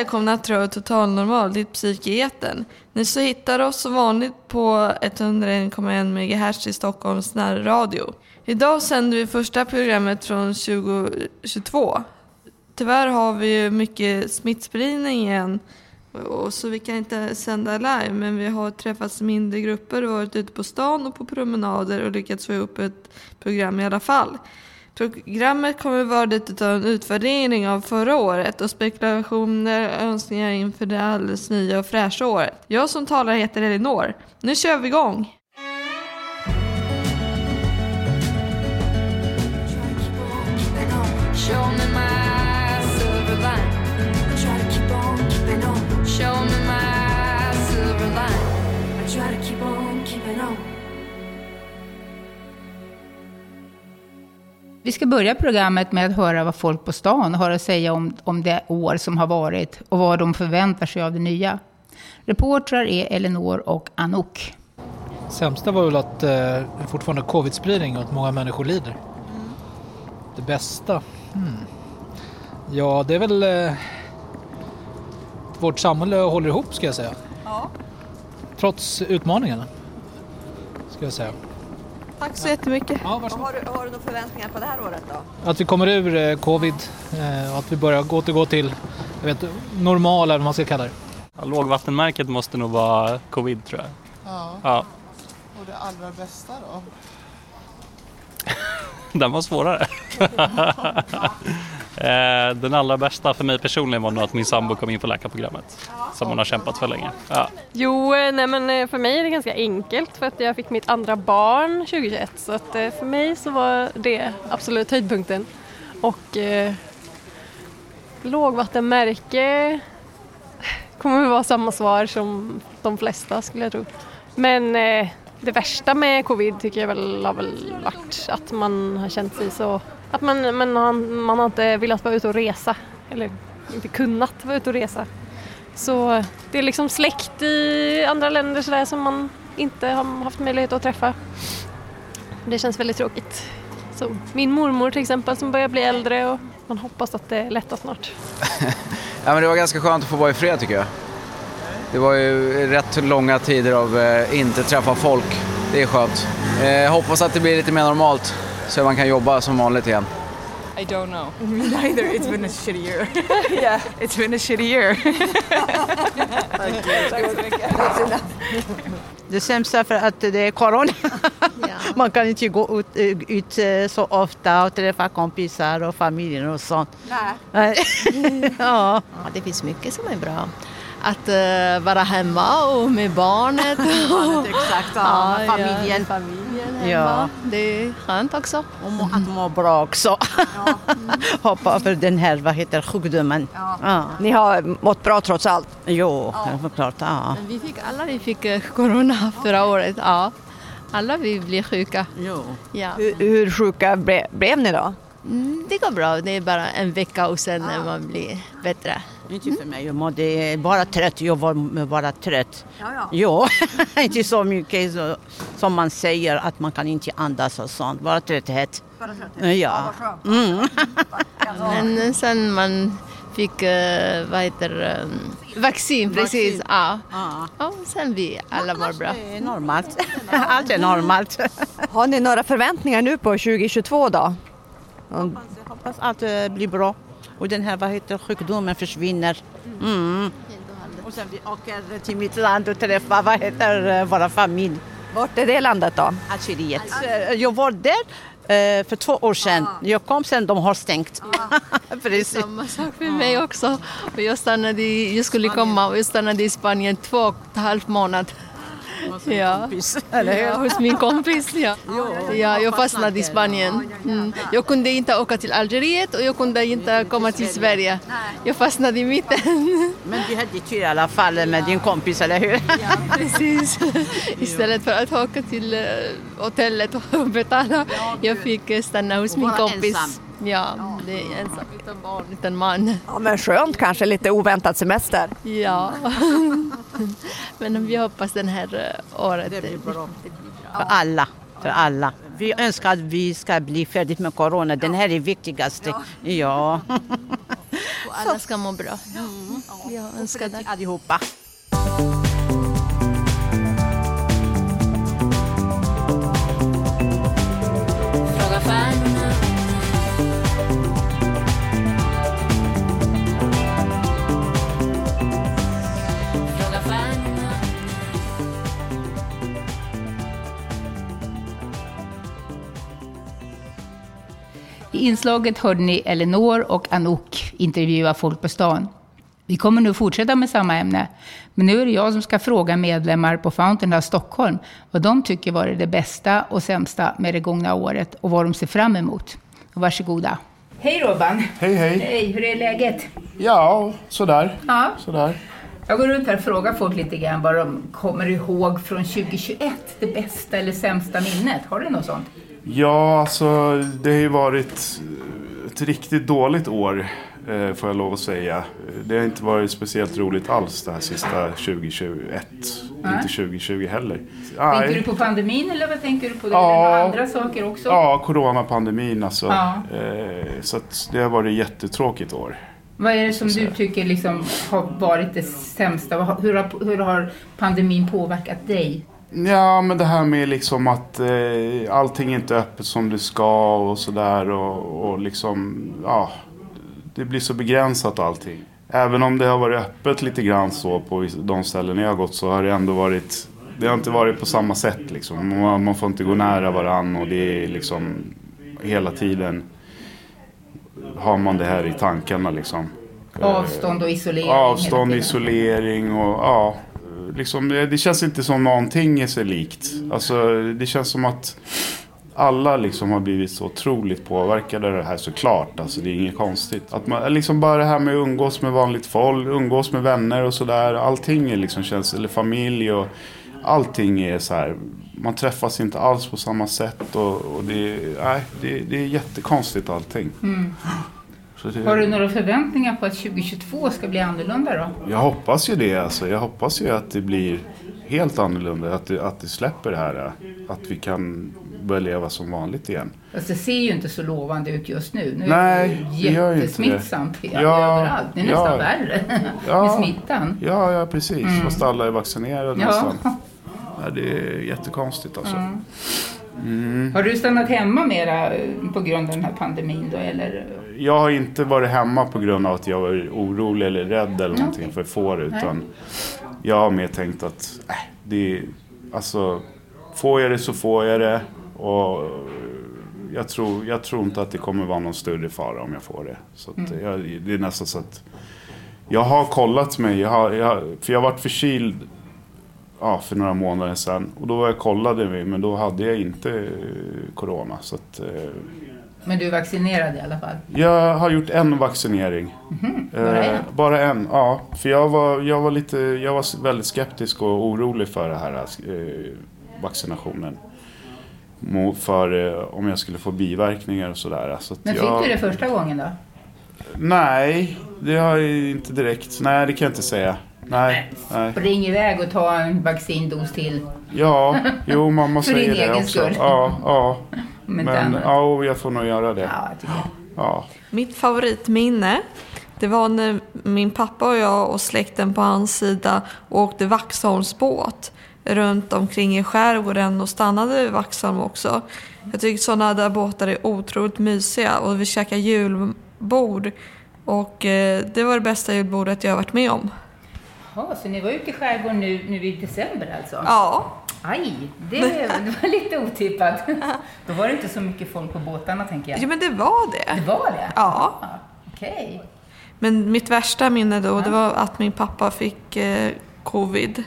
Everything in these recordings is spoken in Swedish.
Välkomna till Radio Total Normal, ditt psyk i etern. Ni så hittar oss som vanligt på 101,1 MHz i Stockholms närradio. Idag sänder vi första programmet från 2022. Tyvärr har vi ju mycket smittspridning igen och så vi kan inte sända live men vi har träffats i mindre grupper och varit ute på stan och på promenader och lyckats få ihop ett program i alla fall. Programmet kommer vara lite av en utvärdering av förra året och spekulationer och önskningar inför det alldeles nya och fräscha året. Jag som talar heter Elinor. Nu kör vi igång! Vi ska börja programmet med att höra vad folk på stan har att säga om, om det år som har varit och vad de förväntar sig av det nya. Reportrar är Elinor och Anouk. Sämsta var väl att eh, fortfarande covid-spridning och att många människor lider. Det bästa? Hmm. Ja, det är väl eh, vårt samhälle håller ihop ska jag säga. Trots utmaningarna. Ska jag säga. Tack så jättemycket. Ja, varsågod. Har du, har du några förväntningar på det här året då? Att vi kommer ur eh, covid eh, och att vi börjar återgå till jag vet, normala, eller vad man ska kalla det. Ja, lågvattenmärket måste nog vara covid tror jag. Ja, Ja, och det allra bästa då? den var svårare. Eh, den allra bästa för mig personligen var nog att min sambo kom in på läkarprogrammet. Som hon har kämpat för länge. Ja. Jo, eh, nej men eh, för mig är det ganska enkelt för att jag fick mitt andra barn 2021 så att eh, för mig så var det absolut höjdpunkten. Och eh, lågvattenmärke kommer väl vara samma svar som de flesta skulle jag tro. Men eh, det värsta med covid tycker jag väl har väl varit att man har känt sig så att man, man, har, man har inte velat vara ute och resa eller inte kunnat vara ute och resa. Så det är liksom släkt i andra länder sådär som man inte har haft möjlighet att träffa. Det känns väldigt tråkigt. Så min mormor till exempel som börjar bli äldre och man hoppas att det lättar snart. Ja, men det var ganska skönt att få vara i fred tycker jag. Det var ju rätt långa tider av eh, inte träffa folk. Det är skönt. Eh, hoppas att det blir lite mer normalt så man kan jobba som vanligt igen. I don't know. Me neither. It's been a shitty year. yeah, it's been a shitty year. Det sämsta för att det är corona. Man kan inte gå ut, ut eh, så ofta och träffa kompisar och familjen och sånt. Nej. ja. Det finns mycket som är bra. Att eh, vara hemma och med barnet. Exakt, ja, med familjen. Familjen hemma. Ja. Det är skönt också. Och må, att må bra också. Hoppa över den här, vad heter sjukdomen. Ja. Ni har mått bra trots allt? Jo, klart. Ja. Men vi fick alla vi fick eh, corona förra året. Ja. Alla vi blev sjuka. Jo. Ja. Hur, hur sjuka ble, blev ni då? Mm, det går bra. Det är bara en vecka och sen när man blir bättre. Inte för mig, jag mådde bara trött. Jag var bara trött. Ja, ja. Jo, inte så mycket så, som man säger att man kan inte andas och sånt. Bara trötthet. Ja. Mm. Men sen man fick, eh, vad heter eh, vaccin, precis. Ja. Ja. Ja, sen vi alla mår bra. Det är normalt. Allt är normalt. Har ni några förväntningar nu på 2022 då? Jag hoppas att det blir bra. Och den här vad heter, sjukdomen försvinner. Mm. Och sen vi åker till mitt land och träffar vad heter, våra familj. Vart är det landet då? Algeriet. Jag var där eh, för två år sedan. Jag kom sen, de har stängt. Precis. Samma sak för mig också. Jag, stannade i, jag skulle komma och jag stannade i Spanien två och en halv månad. Ja. eller hur? ja, hos min kompis. Ja. Ja, jag fastnade i Spanien. Mm. Jag kunde inte åka till Algeriet och jag kunde inte komma till Sverige. Jag fastnade i mitten. Men du hade tur i alla fall med din kompis, eller hur? Ja, precis. Istället för att åka till eh, hotellet och betala, jag fick stanna hos min kompis. Ja, det är ensam utan barn, utan man. Ja, men skönt kanske, lite oväntad semester. Ja. Men vi hoppas den här eh, året. Det blir bra. För alla. För alla. Vi önskar att vi ska bli färdigt med corona. Den här är viktigaste. Ja. Och alla ska må bra. Jag önskar det. Allihopa. I inslaget hörde ni Elinor och Anouk intervjua folk på stan. Vi kommer nu fortsätta med samma ämne, men nu är det jag som ska fråga medlemmar på Fountain House Stockholm vad de tycker var det bästa och sämsta med det gångna året och vad de ser fram emot. Varsågoda. Hej Robban! Hej hej! Hej, hur är läget? Ja, sådär. Ja. sådär. Jag går runt här och frågar folk lite grann vad de kommer ihåg från 2021, det bästa eller sämsta minnet. Har du något sånt? Ja, alltså det har ju varit ett riktigt dåligt år eh, får jag lov att säga. Det har inte varit speciellt roligt alls det här sista 2021. Nej. Inte 2020 heller. Tänker Nej. du på pandemin eller vad tänker du på? Det Ja. andra saker också? Ja, coronapandemin alltså. Ja. Eh, Så det har varit ett jättetråkigt år. Vad är det som du tycker liksom har varit det sämsta? Hur har, hur har pandemin påverkat dig? Ja, men det här med liksom att eh, allting inte är öppet som det ska och sådär och, och liksom, ja, det blir så begränsat allting. Även om det har varit öppet lite grann så på de ställen jag har gått så har det ändå varit, det har inte varit på samma sätt liksom. Man, man får inte gå nära varann och det är liksom hela tiden har man det här i tankarna liksom. Avstånd och isolering Avstånd, isolering och ja. Liksom, eh, det känns inte som någonting är sig likt. Alltså, det känns som att alla liksom har blivit så otroligt påverkade av det här såklart. Alltså, det är inget konstigt. Att man, liksom bara det här med att umgås med vanligt folk, umgås med vänner och sådär. Allting är liksom känns, eller familj och allting är så här. Man träffas inte alls på samma sätt och, och det, nej, det, det är jättekonstigt allting. Mm. Det, Har du några förväntningar på att 2022 ska bli annorlunda då? Jag hoppas ju det. Alltså. Jag hoppas ju att det blir helt annorlunda. Att det, att det släpper det här. Att vi kan börja leva som vanligt igen. Alltså, det ser ju inte så lovande ut just nu. Nu Nej, är det ju jättesmittsamt det. ja, överallt. Det är ja. nästan värre Ja. med smittan. Ja, ja precis. Mm. Fast alla är vaccinerade Ja. nästan. Ja, det är jättekonstigt alltså. Mm. Mm. Har du stannat hemma mera på grund av den här pandemin då? Eller? Jag har inte varit hemma på grund av att jag var orolig eller rädd eller någonting Okej. för får utan Nej. jag har mer tänkt att äh, det är, alltså får jag det så får jag det och jag tror, jag tror inte att det kommer vara någon större fara om jag får det. Så Mm. jag, det är nästan så att jag har kollat mig, jag har, jag, för jag har varit förkyld ja, för några månader sedan och då var jag kollade mig men då hade jag inte eh, corona. Så att, eh, Men du är vaccinerad i alla fall? jag har gjort en vaccinering. Mhm, Eh, bara en? bara en, ja. För jag var, jag var lite, jag var väldigt skeptisk och orolig för det här eh, vaccinationen. För eh, om jag skulle få biverkningar och sådär. Så Men fick jag, du det första gången då? Nej, det har jag inte direkt. Nej, det kan jag inte säga. Nej, nej. Ring iväg och ta en vaccindos till. Ja, jo mamma För säger din det egen också. skull. Ja, ja. Men annat. ja, jag får nog göra det. Ja, Mitt favoritminne det var när min pappa och jag och släkten på hans sida åkte Vaxholmsbåt runt omkring i skärgården och stannade vid Vaxholm också. Jag tycker sådana där båtar är otroligt mysiga och vi käkade julbord och eh, det var det bästa julbordet jag har varit med om. Jaha, så ni var ute i skärgården nu, nu i december alltså? Ja. Aj, det, det var lite otippat. Då var det inte så mycket folk på båtarna tänker jag. Jo men det var det. Det var det? Ja. Okej. Men mitt värsta minne då, det var att min pappa fick eh, covid.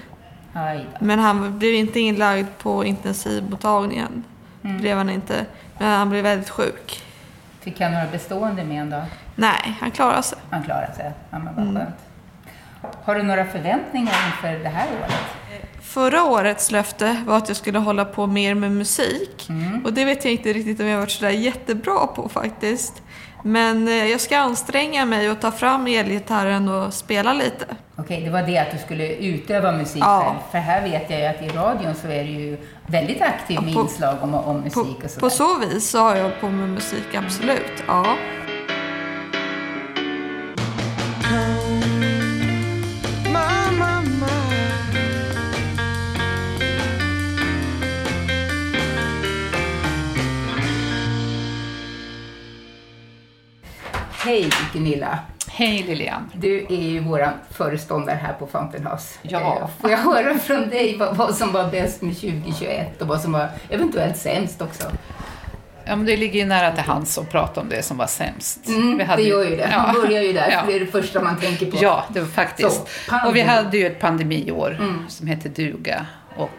Aj då. Men han blev inte inlagd på intensivmottagningen. Mm. Blev han inte. Men han blev väldigt sjuk. Fick han några bestående men då? Nej, han klarade sig. Han klarade sig. Ja, men vad Mm. Har du några förväntningar inför det här året? Förra årets löfte var att jag skulle hålla på mer med musik. Mm. Och det vet jag inte riktigt om jag har varit sådär jättebra på faktiskt. Men eh, jag ska anstränga mig och ta fram elgitarren och spela lite. Okej, det var det att du skulle utöva musik Ja. själv. För här vet jag ju att i radion så är du ju väldigt aktiv med på- inslag om, om musik och sådär. På så vis så har jag hållit på med musik, absolut. Ja. Hej Gunilla! Hej Lilian! Du är ju vår föreståndare här på Fountain House. Ja. Eh, Får jag höra från dig vad, vad som var bäst med 2021 och vad som var eventuellt sämst också? Ja, men det ligger ju nära till hands att prata om det som var sämst. Mm, Vi hade det gör ju det. Man Ja. börjar ju där, Ja. det är det första man tänker på. Ja, det var faktiskt. Så, och vi hade ju ett pandemiår Mm. som hette duga. Och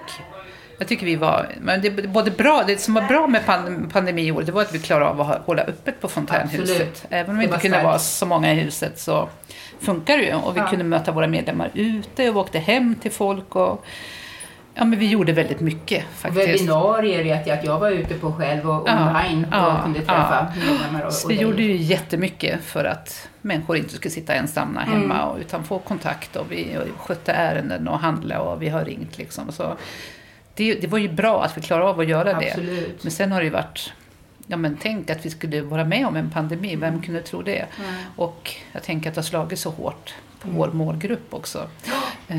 jag tycker vi var, men det, både bra, det som var bra med pand, pandemiåret det var att vi klarade av att hålla öppet på fontänhuset. Absolut. Även om vi inte kunde vara så många i huset så funkar det ju. Och vi Ja. kunde möta våra medlemmar ute och vi åkte hem till folk. Och, ja, men vi gjorde väldigt mycket faktiskt. Webbinarier vet jag att jag var ute på själv och Ja, online och ja, kunde träffa ja. medlemmar. Och, Så och vi gjorde ju jättemycket för att människor inte skulle sitta ensamma Mm. hemma och, utan få kontakt och vi skötte ärenden och handla och vi har ringt liksom. Så det, det var ju bra att vi klarade av att göra det. Absolut. Men sen har det ju varit Ja men tänk att vi skulle vara med om en pandemi, vem kunde tro det? Mm. Och jag tänker att det har slagit så hårt på vår målgrupp också. Eh,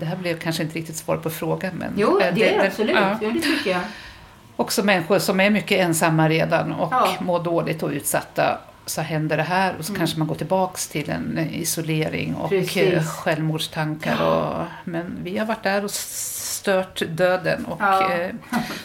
det här blev kanske inte riktigt svar på frågan men... Jo, eh, det är det absolut. ja. Ja, det tycker jag. Också människor som är mycket ensamma redan och Ja. mår dåligt och utsatta. Så händer det här och så Mm. kanske man går tillbaks till en isolering och Precis. eh, självmordstankar. Och, men vi har varit där och stört döden och Ja. eh,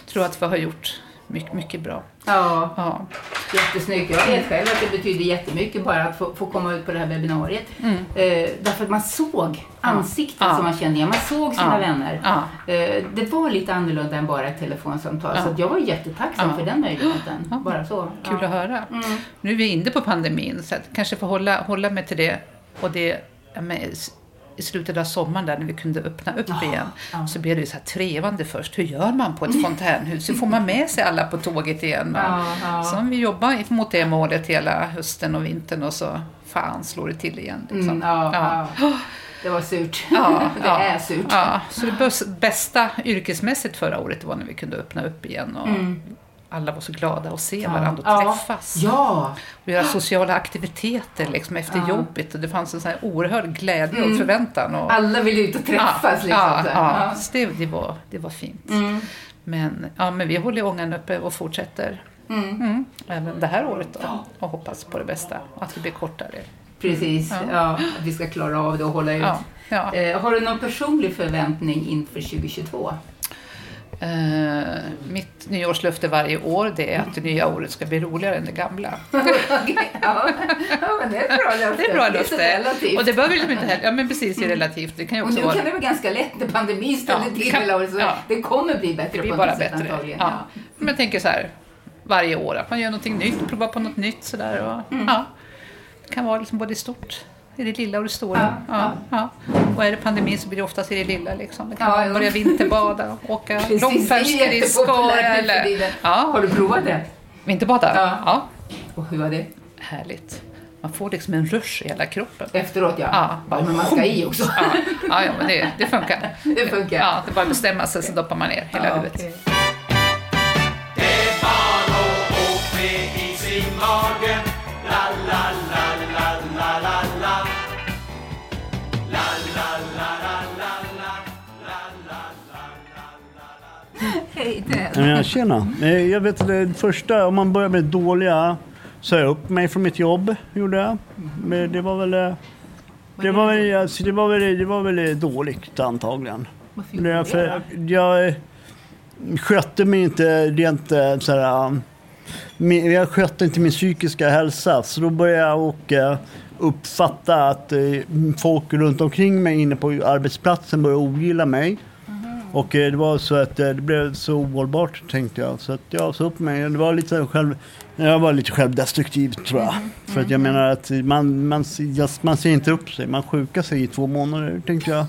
tror att vi har gjort mycket, mycket bra. Ja, Ja. jättesnyggt. Jag vet själv att det betyder jättemycket bara att få, få komma ut på det här webbinariet. Mm. Eh, därför att man såg ansikten Ja. som man kände igen. Man såg sina Ja. vänner. Ja. Eh, det var lite annorlunda än bara ett telefonsamtal. Så jag var jättetacksam för den möjligheten. Bara så. Kul att höra. Mm. Nu är vi inne på pandemin så att kanske får hålla, hålla mig till det. Och det i slutet av sommaren där när vi kunde öppna upp Ja, igen ja. så blev det så här trevande först. Hur gör man på ett fontänhus? Hur får man med sig alla på tåget igen? Ja. Så vi jobbar mot det målet hela hösten och vintern och så fan slår det till igen. Liksom. Mm. Det var surt. Ja, det ja, är surt. Ja, så det bäst- bästa yrkesmässigt förra året var när vi kunde öppna upp igen och Mm. Alla var så glada att se Ja. varandra och träffas. Ja. Och göra sociala aktiviteter liksom efter Ja. jobbet och det fanns en sån här oerhörd glädje Mm. och förväntan. Och, Alla ville ut och träffas, ja, liksom, Ja, så här. ja. Ja. Så det, det, var, det var fint. Mm. Men, ja, men vi håller ångan uppe och fortsätter. Mm. Mm. Även det här året då. Och hoppas på det bästa. Att det blir kortare. Precis, Mm. ja. att vi ska klara av det och hålla ut. Ja, ja. Eh, har du någon personlig förväntning inför 2022? Eh, mitt nyårslöfte varje år det är att det nya året ska bli roligare än det gamla. ja. ja, men det är ett bra löfte. Det är bra löfte. relativt. Och det behöver liksom inte heller, ja men precis, det är relativt. Det kan ju Och också nu vara... kan det vara ganska lätt när pandemin ställer Ja, till kan- hela året. Så ja. Det kommer bli bättre Det blir bara sätt bättre. antagligen. Ja. Men jag tänker så här, varje år, att man gör någonting nytt, provar på något nytt sådär. Och, Mm. ja, det kan vara liksom både stort, i det lilla och det stora. Ja, ja. Och är det pandemi så blir det oftast i det lilla. Liksom. Det kan Ja, börja vinterbada, åka långfärdsskridskor. nu för Eller... Ja. Har du provat det? Vinterbada? Ja. ja. Och hur var det? Härligt. Man får liksom en rush i hela kroppen. Efteråt ja. Ja, Ja, men man ska i också. Ja, ja, men det, det funkar. Det funkar. Ja, det är bara att bestämma sig så doppar man ner hela Ja, huvudet. okej. Ja, tjena. Eh, Jag vet det första, om man börjar med det dåliga, sa jag upp mig från mitt jobb. Gjorde jag. Men det var väl... eh, Det var väl, alltså, det var väl, det var väl dåligt antagligen. Varför gjorde du för, det jag eh, skötte mig inte rent eh, så här, min- Jag skötte inte min psykiska hälsa. Så då började jag och, eh, uppfatta att eh, folk runt omkring mig inne på arbetsplatsen började ogilla mig. Mm. Och eh, det var så att eh, det blev så ohållbart tänkte jag. Så att jag sa upp mig. Det var lite själv, jag var lite självdestruktiv tror jag. För att jag menar att man, man, man ser inte upp sig. Man sjukar sig i två månader tänkte jag.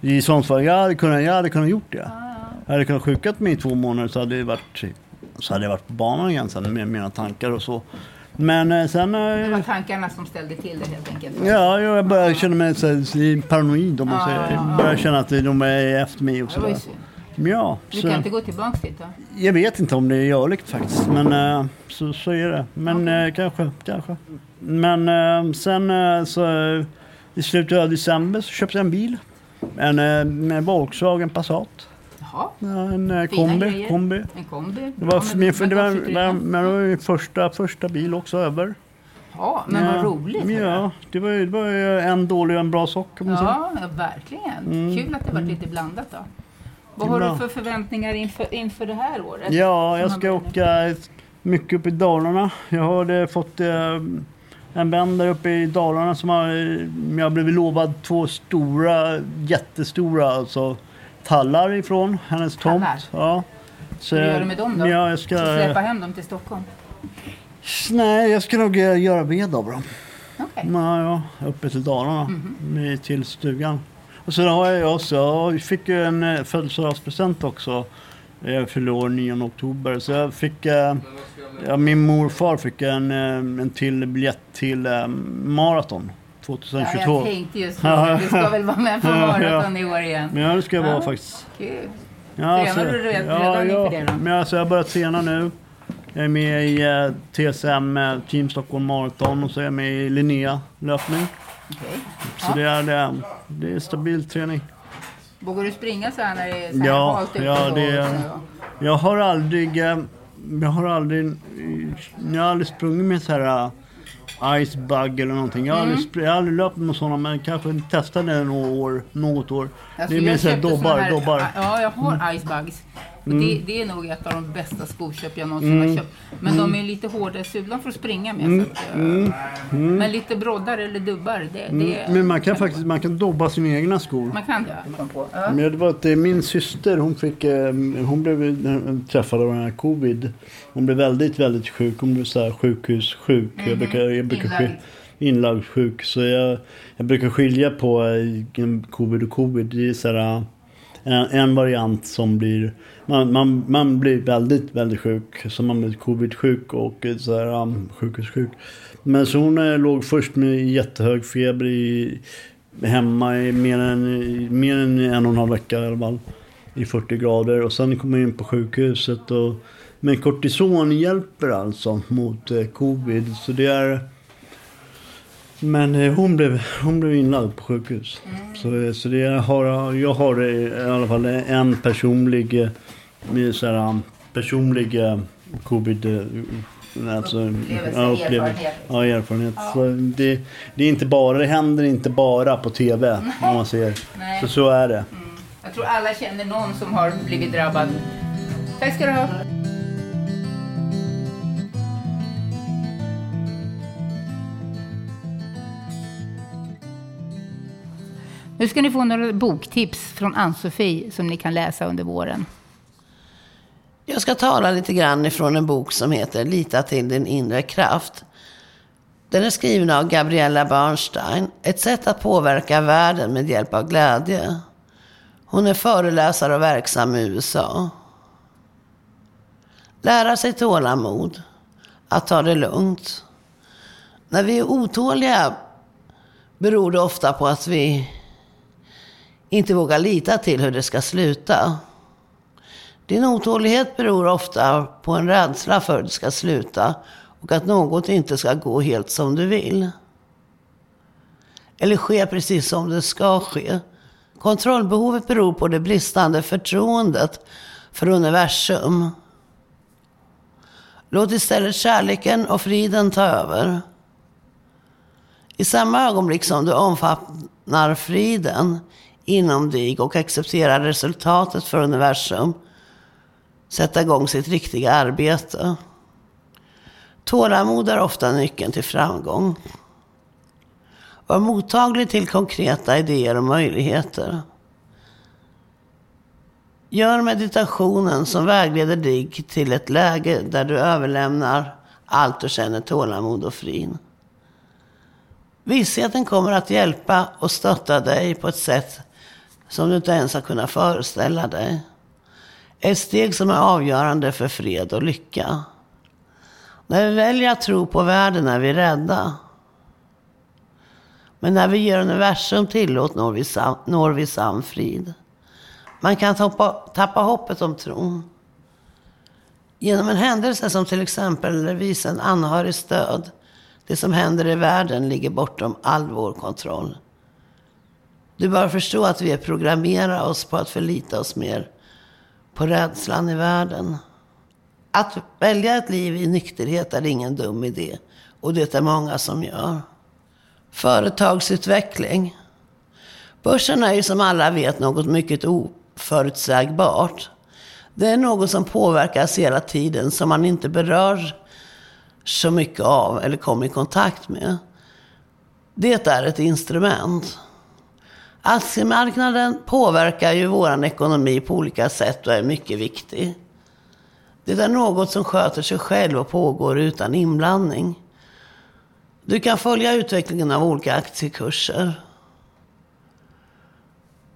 I sånt fall, jag hade kunnat, jag hade kunnat gjort det. Jag hade kunnat sjukat mig i två månader så hade det varit, så hade jag varit på banan igen sen med mina tankar och så. Men eh, sen... eh, Det var tankarna som ställde till det helt enkelt. Ja, jag börjar känna mig så paranoid om man Ja, säger. ja, Jag ja. börjar känna att de är efter mig och sådär. Ja, Du så, kan inte gå tillbaka dit va? jag vet inte om det är görligt faktiskt. Men eh, så, så är det. Men eh, kanske, kanske. Men sen så i slutet av december så köpte jag en bil. En, en Volkswagen Passat. Jaha. Ja, en eh, kombi, kombi. En kombi. Det var, Ja, min, det var, det var, var min första, första bil också över. Ja, men vad roligt. Ja, det var, det var en dålig och en bra sak. Ja, ja, verkligen. Mm. Kul att det varit lite blandat då. Vad har bra. du för förväntningar inför, inför det här året? Ja, jag ska åka mycket upp i Dalarna. Jag har fått eh, en vän där uppe i Dalarna som har, jag har blivit lovad två stora, jättestora alltså, tallar ifrån hennes tomt. Tallar? Ja. Så, Vad gör du med dem då? Ja, jag ska, Släppa hem dem till Stockholm? nej, jag ska nog eh, göra ved av dem. Okej. Ja, ja, uppe till Dalarna, Mhm. med, till stugan. Och sen har jag också, jag fick ju en eh, födelsedagspresent också. Jag fyllde år 9 oktober. Så jag fick, eh, ja, min morfar fick en, en till biljett till maraton. 2022. Ja, jag tänkte just fråga, du ska väl vara med på maraton i år igen? Men ja, det ska jag Ja, vara faktiskt. Kul. Ja, Tränar du redan, ja, inför det då? Men alltså, jag har börjat träna nu. Jag är med i eh, TSM, eh, Team Stockholm Marathon och så är jag med i Linnea löpning. Okej. Så Ja. det, är, det, är, det är stabil träning. Vågar du springa så här när det är så här Ja, halt ute ja det, och- jag har aldrig, eh, jag har aldrig, jag har aldrig sprungit med så här eh, icebug eller någonting. Jag har, Mm. aldrig, jag har aldrig löpt med sådana men kanske testade det något år. Något år. Alltså, det är mer jag så här köpte dobbar, här- dobbar. Ja, jag har icebugs. Och Mm. det, det är nog ett av de bästa skoköp jag någonsin Mm. har köpt. Men Mm. de är lite hårdare sulor för att springa med. Mm. Så att, Mm. Mm. Men lite broddar eller dubbar, det, Mm. det Men man kan faktiskt man kan dobba sina egna skor. man kan det. Ja. Men det var att eh, min syster, hon fick, eh, hon blev träffad av den här covid. Hon blev väldigt, väldigt sjuk. Hon blev så här sjukhussjuk. Jag Mhm. brukar, jag brukar Inlagd. sjuk. Så jag, jag brukar skilja på eh, covid och covid. Det är så här, eh, en, en variant som blir, man, man, man blir väldigt, väldigt sjuk. Så man blir covid-sjuk och eh, så här, um, sjukhussjuk. Men så hon låg först med jättehög feber i, hemma i mer än, mer än en och en halv vecka i alla fall. I 40 grader och sen kom jag in på sjukhuset. Och, men kortison hjälper alltså mot eh, covid. Så det är... Men eh, hon, blev, hon blev inlagd på sjukhus. Så, eh, så det jag har, jag har eh, i alla fall en personlig, med så här, um, personlig covid Alltså, Upplevelse, ja, erfarenhet. Ja, erfarenhet. Så det, det, är inte bara, det händer inte bara på TV. Om man ser. Nej. Så så är det. Jag tror alla känner någon som har blivit drabbad. Tack ska du ha. Nu ska ni få några boktips från Ann-Sofie som ni kan läsa under våren. Jag ska tala lite grann ifrån en bok som heter Lita till din inre kraft. Den är skriven av Gabriella Bernstein. Ett sätt att påverka världen med hjälp av glädje. Hon är föreläsare och verksam i USA. Lära sig tålamod. Att ta det lugnt. När vi är otåliga beror det ofta på att vi inte vågar lita till hur det ska sluta. Din otålighet beror ofta på en rädsla för hur det ska sluta och att något inte ska gå helt som du vill. Eller ske precis som det ska ske. Kontrollbehovet beror på det bristande förtroendet för universum. Låt istället kärleken och friden ta över. I samma ögonblick som du omfattar friden inom dig och accepterar resultatet för universum sätta igång sitt riktiga arbete. Tålamod är ofta nyckeln till framgång. Var mottaglig till konkreta idéer och möjligheter. Gör meditationen som vägleder dig till ett läge där du överlämnar allt du känner tålamod och frid. Vissheten kommer att hjälpa och stötta dig på ett sätt som du inte ens har kunnat föreställa dig. Ett steg som är avgörande för fred och lycka. När vi väljer att tro på världen är vi rädda. Men när vi ger universum tillåt når vi, sam- når vi sann frid. Man kan tappa, tappa hoppet om tron. Genom en händelse som till exempel visa en anhörig stöd. Det som händer i världen ligger bortom all vår kontroll. Du bör förstå att vi är programmerar oss på att förlita oss mer på rädslan i världen. Att välja ett liv i nykterhet är ingen dum idé. Och det är många som gör. Företagsutveckling. Börsen är ju som alla vet något mycket oförutsägbart. Det är något som påverkas hela tiden som man inte berör så mycket av eller kommer i kontakt med. Det är ett instrument. Aktiemarknaden påverkar ju vår ekonomi på olika sätt och är mycket viktig. Det är något som sköter sig själv och pågår utan inblandning. Du kan följa utvecklingen av olika aktiekurser.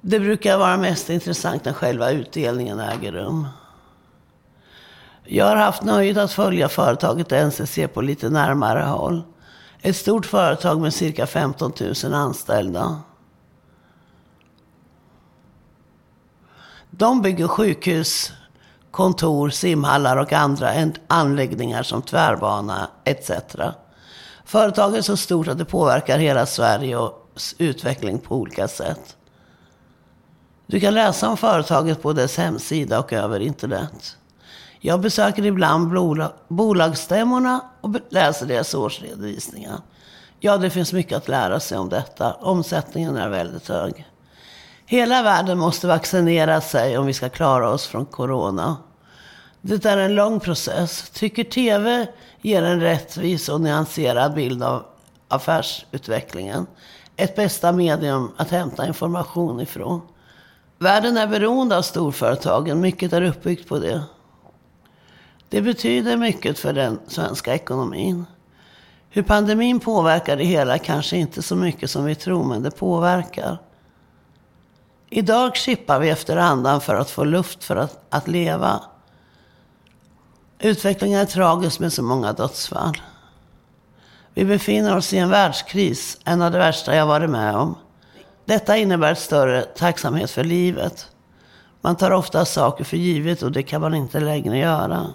Det brukar vara mest intressant när själva utdelningen äger rum. Jag har haft nöjet att följa företaget NCC på lite närmare håll. Ett stort företag med cirka 15 000 anställda. De bygger sjukhus, kontor, simhallar och andra anläggningar som tvärbana etc. Företaget är så stort att det påverkar hela Sverige och utveckling på olika sätt. Du kan läsa om företaget på dess hemsida och över internet. Jag besöker ibland bolag, bolagsstämmorna och läser deras årsredovisningar. Ja, det finns mycket att lära sig om detta. Omsättningen är väldigt hög. Hela världen måste vaccinera sig om vi ska klara oss från corona. Det är en lång process. Tycker TV ger en rättvis och nyanserad bild av affärsutvecklingen. Ett bästa medium att hämta information ifrån. Världen är beroende av storföretagen. Mycket är uppbyggt på det. Det betyder mycket för den svenska ekonomin. Hur pandemin påverkar det hela kanske inte så mycket som vi tror, men det påverkar. Idag chippar vi efter andan för att få luft för att, att leva. Utvecklingen är tragisk med så många dödsfall. Vi befinner oss i en världskris, en av de värsta jag varit med om. Detta innebär större tacksamhet för livet. Man tar ofta saker för givet och det kan man inte längre göra.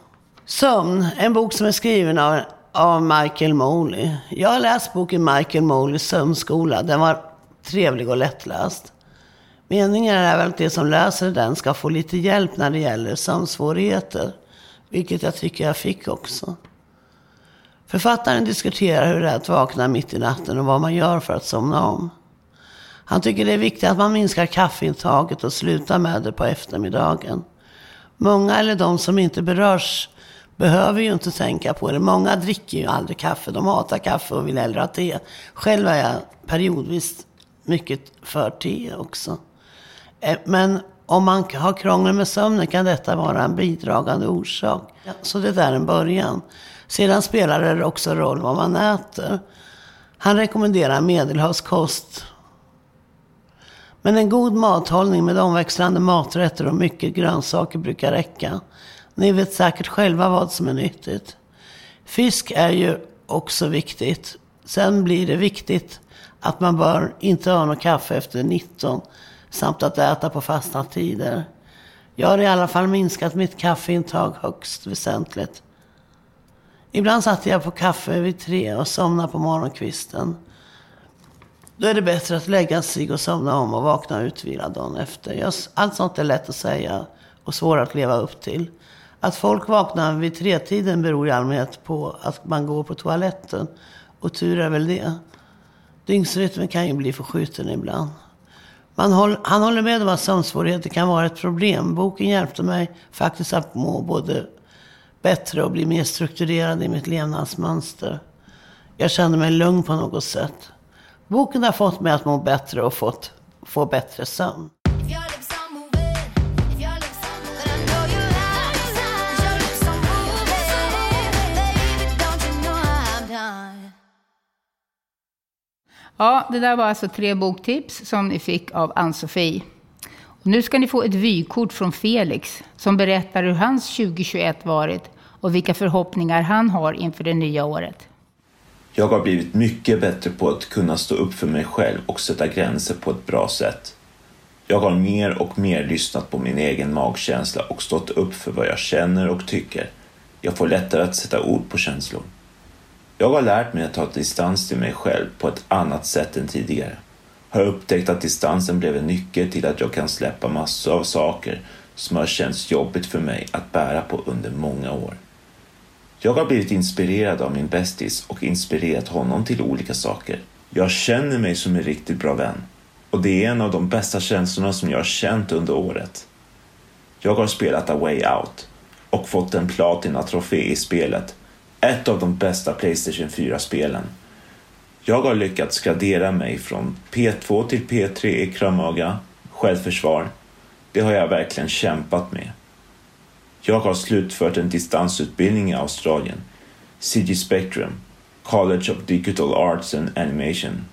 Sömn, en bok som är skriven av, av Michael Moley. Jag har läst boken Michael Moleys sömnskola. Den var trevlig och lättläst. Meningen är väl att de som läser den ska få lite hjälp när det gäller sömnsvårigheter. Vilket jag tycker jag fick också. Författaren diskuterar hur det är att vakna mitt i natten och vad man gör för att somna om. Han tycker det är viktigt att man minskar kaffeintaget och slutar med det på eftermiddagen. Många eller de som inte berörs behöver ju inte tänka på det. Många dricker ju aldrig kaffe. De hatar kaffe och vill hellre ha te. Själv är jag periodvis mycket för te också. Eh, Men om man har krångel med sömnen kan detta vara en bidragande orsak. Så det är en början. Sedan spelar det också roll vad man äter. Han rekommenderar medelhavskost. Men en god mathållning med omväxlande maträtter och mycket grönsaker brukar räcka. Ni vet säkert själva vad som är nyttigt. Fisk är ju också viktigt. Sen blir det viktigt att man bör inte ha något kaffe efter 19 samt att äta på fasta tider. Jag har i alla fall minskat mitt kaffeintag högst väsentligt. Ibland satt jag på kaffe vid tre och somnade på morgonkvisten. Då är det bättre att lägga sig och somna om och vakna utvilad dagen efter. Allt sånt är lätt att säga och svårt att leva upp till. Att folk vaknar vid tretiden beror i allmänhet på att man går på toaletten. Och tur är väl det. Dygnsrytmen kan ju bli förskjuten ibland. Man håll, han håller med om att sömnsvårigheter kan vara ett problem. Boken hjälpte mig faktiskt att må både bättre och bli mer strukturerad i mitt levnadsmönster. Jag kände mig lugn på något sätt. Boken har fått mig att må bättre och fått, få bättre sömn. Ja, det där var alltså tre boktips som ni fick av Ann-Sofie. Nu ska ni få ett vykort från Felix som berättar hur hans 2021 varit och vilka förhoppningar han har inför det nya året. Jag har blivit mycket bättre på att kunna stå upp för mig själv och sätta gränser på ett bra sätt. Jag har mer och mer lyssnat på min egen magkänsla och stått upp för vad jag känner och tycker. Jag får lättare att sätta ord på känslor. Jag har lärt mig att ta distans till mig själv på ett annat sätt än tidigare. Har upptäckt att distansen blev en nyckel till att jag kan släppa massor av saker som har känts jobbigt för mig att bära på under många år. Jag har blivit inspirerad av min bästis och inspirerat honom till olika saker. Jag känner mig som en riktigt bra vän och det är en av de bästa känslorna som jag har känt under året. Jag har spelat A Way Out och fått en platina-trofé i spelet. Ett av de bästa Playstation 4-spelen. Jag har lyckats gradera mig från P2 till P3 i Kramaga, självförsvar. Det har jag verkligen kämpat med. Jag har slutfört en distansutbildning i Australien, CG Spectrum, College of Digital Arts and Animation.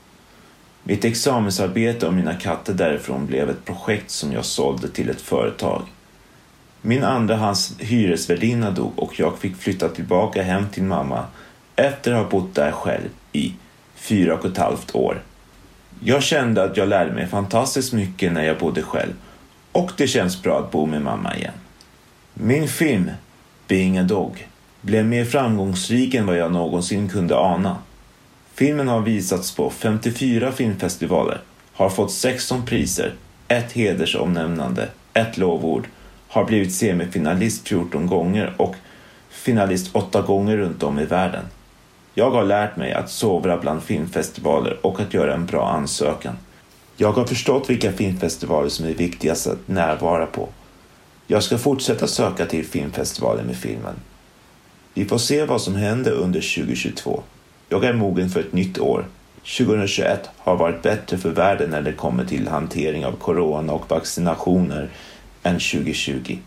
Mitt examensarbete och mina katter därifrån blev ett projekt som jag sålde till ett företag. Min andrahands hyresvärdinna dog och jag fick flytta tillbaka hem till mamma efter att ha bott där själv i fyra och ett halvt år. Jag kände att jag lärde mig fantastiskt mycket när jag bodde själv och det känns bra att bo med mamma igen. Min film, Being a Dog, blev mer framgångsrik än vad jag någonsin kunde ana. Filmen har visats på 54 filmfestivaler, har fått 16 priser, ett hedersomnämnande, ett lovord, har blivit semifinalist 14 gånger och finalist 8 gånger runt om i världen. Jag har lärt mig att sovra bland filmfestivaler och att göra en bra ansökan. Jag har förstått vilka filmfestivaler som är viktigast att närvara på. Jag ska fortsätta söka till filmfestivaler med filmen. Vi får se vad som händer under 2022. Jag är mogen för ett nytt år. 2021 har varit bättre för världen när det kommer till hantering av corona och vaccinationer än 2020.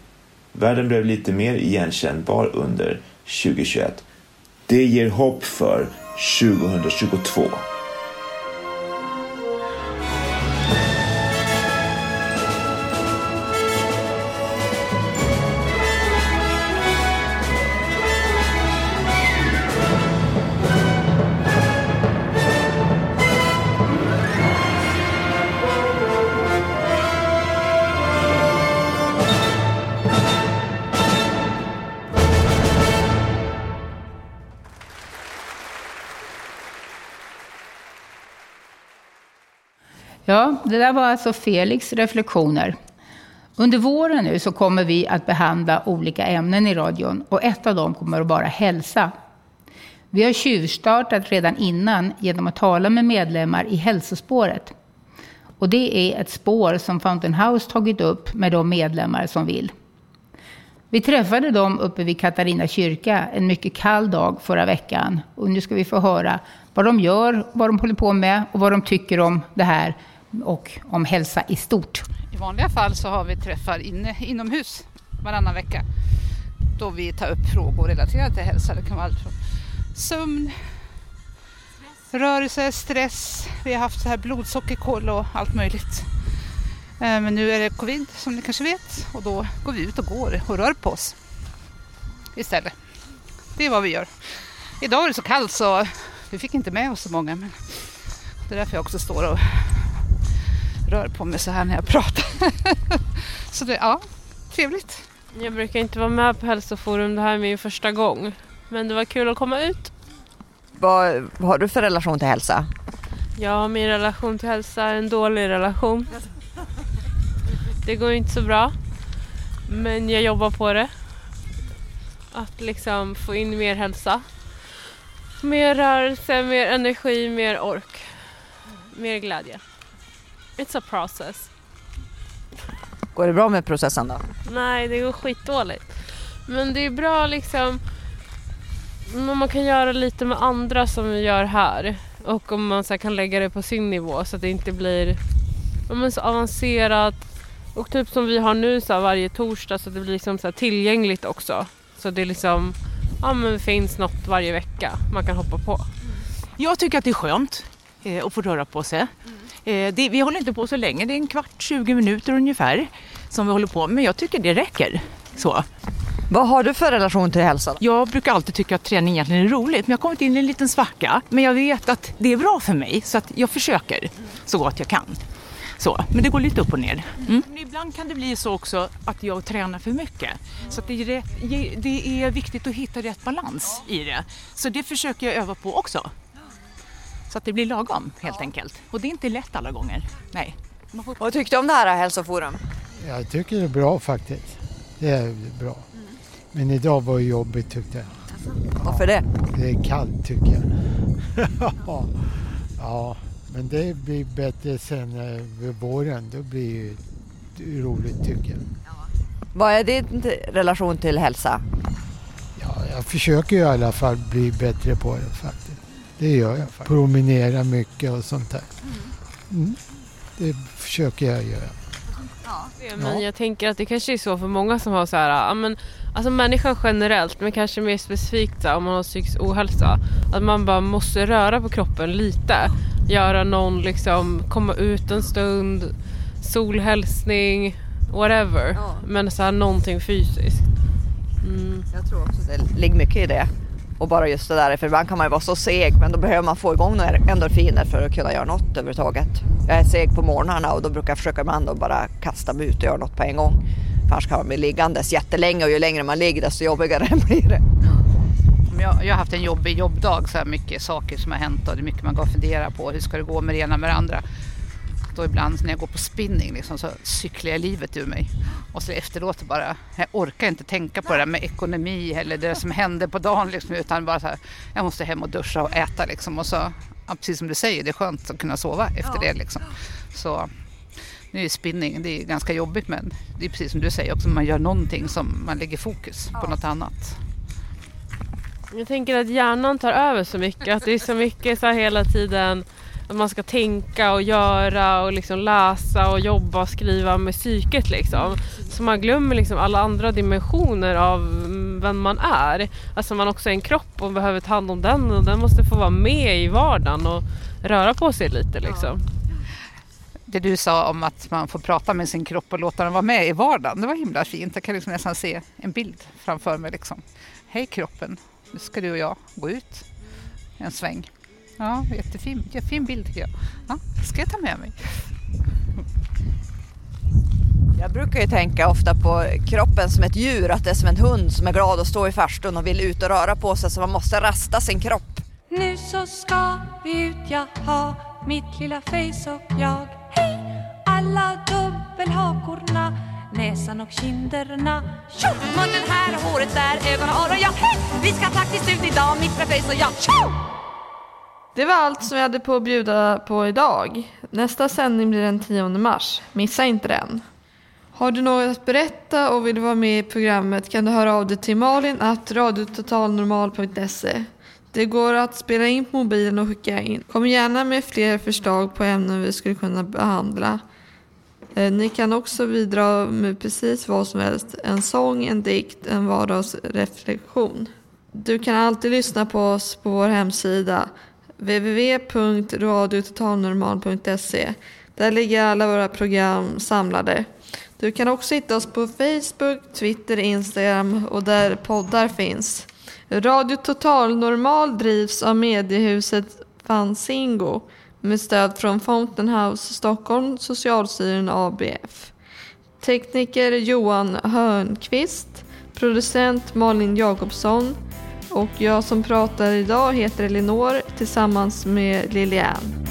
Världen blev lite mer igenkännbar under 2021. Det ger hopp för 2022. Ja, det där var alltså Felix reflektioner. Under våren nu så kommer vi att behandla olika ämnen i radion och ett av dem kommer att vara hälsa. Vi har tjuvstartat redan innan genom att tala med medlemmar i hälsospåret. Och det är ett spår som Fountain House tagit upp med de medlemmar som vill. Vi träffade dem uppe vid Katarina kyrka en mycket kall dag förra veckan. Och nu ska vi få höra vad de gör, vad de håller på med och vad de tycker om det här och om hälsa i stort. I vanliga fall så har vi träffar inne, inomhus varannan vecka då vi tar upp frågor relaterade till hälsa. Det kan vara allt från sömn, rörelse, stress. Vi har haft så här blodsockerkoll och allt möjligt. Eh, men nu är det covid som ni kanske vet och då går vi ut och går och rör på oss istället. Det är vad vi gör. Idag är det så kallt så vi fick inte med oss så många men det är därför jag också står och rör på mig så här när jag pratar. så det, ja, trevligt. Jag brukar inte vara med på hälsoforum, det här är min första gång. Men det var kul att komma ut. Vad, vad har du för relation till hälsa? Ja, min relation till hälsa är en dålig relation. Det går inte så bra. Men jag jobbar på det. Att liksom få in mer hälsa. Mer rörelse, mer energi, mer ork. Mer glädje. It's a process. Går det bra med processen då? Nej, det går skitdåligt. Men det är bra liksom om man kan göra lite med andra som vi gör här. Och om man så här, kan lägga det på sin nivå så att det inte blir men så avancerat. Och typ som vi har nu så här, varje torsdag så att det blir liksom så här, tillgängligt också. Så det är liksom, ja men det finns något varje vecka man kan hoppa på. Jag tycker att det är skönt. eh, och få röra på sig. Eh, det, vi håller inte på så länge, det är en kvart, 20 minuter ungefär som vi håller på men jag tycker det räcker. Så. Vad har du för relation till hälsa? Jag brukar alltid tycka att träning egentligen är roligt men jag har kommit in i en liten svacka. Men jag vet att det är bra för mig så att jag försöker så gott jag kan. Så, men det går lite upp och ner. Mm. Ibland kan det bli så också att jag tränar för mycket. Så det, är rätt, det är viktigt att hitta rätt balans i det. Så det försöker jag öva på också. Så att det blir lagom helt enkelt. Och det är inte lätt alla gånger. Nej. Vad tyckte du om det här hälsoforum? Jag tycker det är bra faktiskt. Det är bra. Men idag var det jobbigt tyckte jag. Varför det? Det är kallt tycker jag. ja, men det blir bättre sen eh, vid våren. Då blir det roligt tycker jag. Vad är din relation till hälsa? Ja, jag försöker ju i alla fall bli bättre på det faktiskt. Det gör jag. Promenera mycket och sånt där. Mm. Det försöker jag göra. Det, men jag tänker att det kanske är så för många som har så här, ja, men, alltså människan generellt men kanske mer specifikt så här, om man har psykisk ohälsa. Att man bara måste röra på kroppen lite. Göra någon liksom, komma ut en stund, solhälsning, whatever. Men så här någonting fysiskt. Mm. Jag tror också det ligger mycket i det. Och bara just det där, för ibland kan man ju vara så seg men då behöver man få igång några endorfiner för att kunna göra något överhuvudtaget. Jag är seg på morgnarna och då brukar jag försöka ibland att bara kasta mig ut och göra något på en gång. För annars kan man bli liggandes jättelänge och ju längre man ligger desto jobbigare blir det. Jag, jag har haft en jobbig jobbdag, så här mycket saker som har hänt och det är mycket man går och funderar på. Hur ska det gå med det ena med det andra? Då ibland när jag går på spinning liksom, så cyklar jag livet ur mig. Och så efteråt bara, jag orkar inte tänka på det där med ekonomi eller det som hände på dagen. Liksom, utan bara så här, jag måste hem och duscha och äta liksom. Och så, ja, precis som du säger, det är skönt att kunna sova efter det. Liksom. Så nu är spinning, det är ganska jobbigt men det är precis som du säger också, man gör någonting som man lägger fokus på något annat. Jag tänker att hjärnan tar över så mycket. Att det är så mycket så hela tiden att man ska tänka och göra och liksom läsa och jobba och skriva med psyket liksom. Så man glömmer liksom alla andra dimensioner av mm, vem man är. Alltså man också är en kropp och behöver ta hand om den och den måste få vara med i vardagen och röra på sig lite liksom. Det du sa om att man får prata med sin kropp och låta den vara med i vardagen, det var himla fint. Jag kan liksom nästan se en bild framför mig. Liksom. Hej kroppen, nu ska du och jag gå ut en sväng. Ja, jättefin, jättefin bild tycker jag. Ja, ska jag ta med mig. Jag brukar ju tänka ofta på kroppen som ett djur, att det är som en hund som är glad att stå i farstun och vill ut och röra på sig så man måste rasta sin kropp. Nu så ska vi ut, jag har mitt lilla face och jag Hej! Alla dubbelhakorna, näsan och kinderna Tjo! Munnen här, håret där, ögon och öron, ja hej! Vi ska faktiskt ut idag, mitt lilla face och jag Tjo! Det var allt som vi hade på att bjuda på idag. Nästa sändning blir den 10 mars. Missa inte den. Har du något att berätta och vill vara med i programmet kan du höra av dig till malin att radiototalnormal.se. Det går att spela in på mobilen och skicka in. Kom gärna med fler förslag på ämnen vi skulle kunna behandla. Eh, ni kan också bidra med precis vad som helst. En sång, en dikt, en vardagsreflektion. Du kan alltid lyssna på oss på vår hemsida www.radiototalnormal.se. Där ligger alla våra program samlade. Du kan också hitta oss på Facebook, Twitter, Instagram och där poddar finns. Radio Total Normal drivs av mediehuset Fanzingo med stöd från Fountain House Stockholm, Socialstyrelsen ABF. Tekniker Johan Hörnqvist, producent Malin Jakobsson och jag som pratar idag heter Elinor tillsammans med Lilian.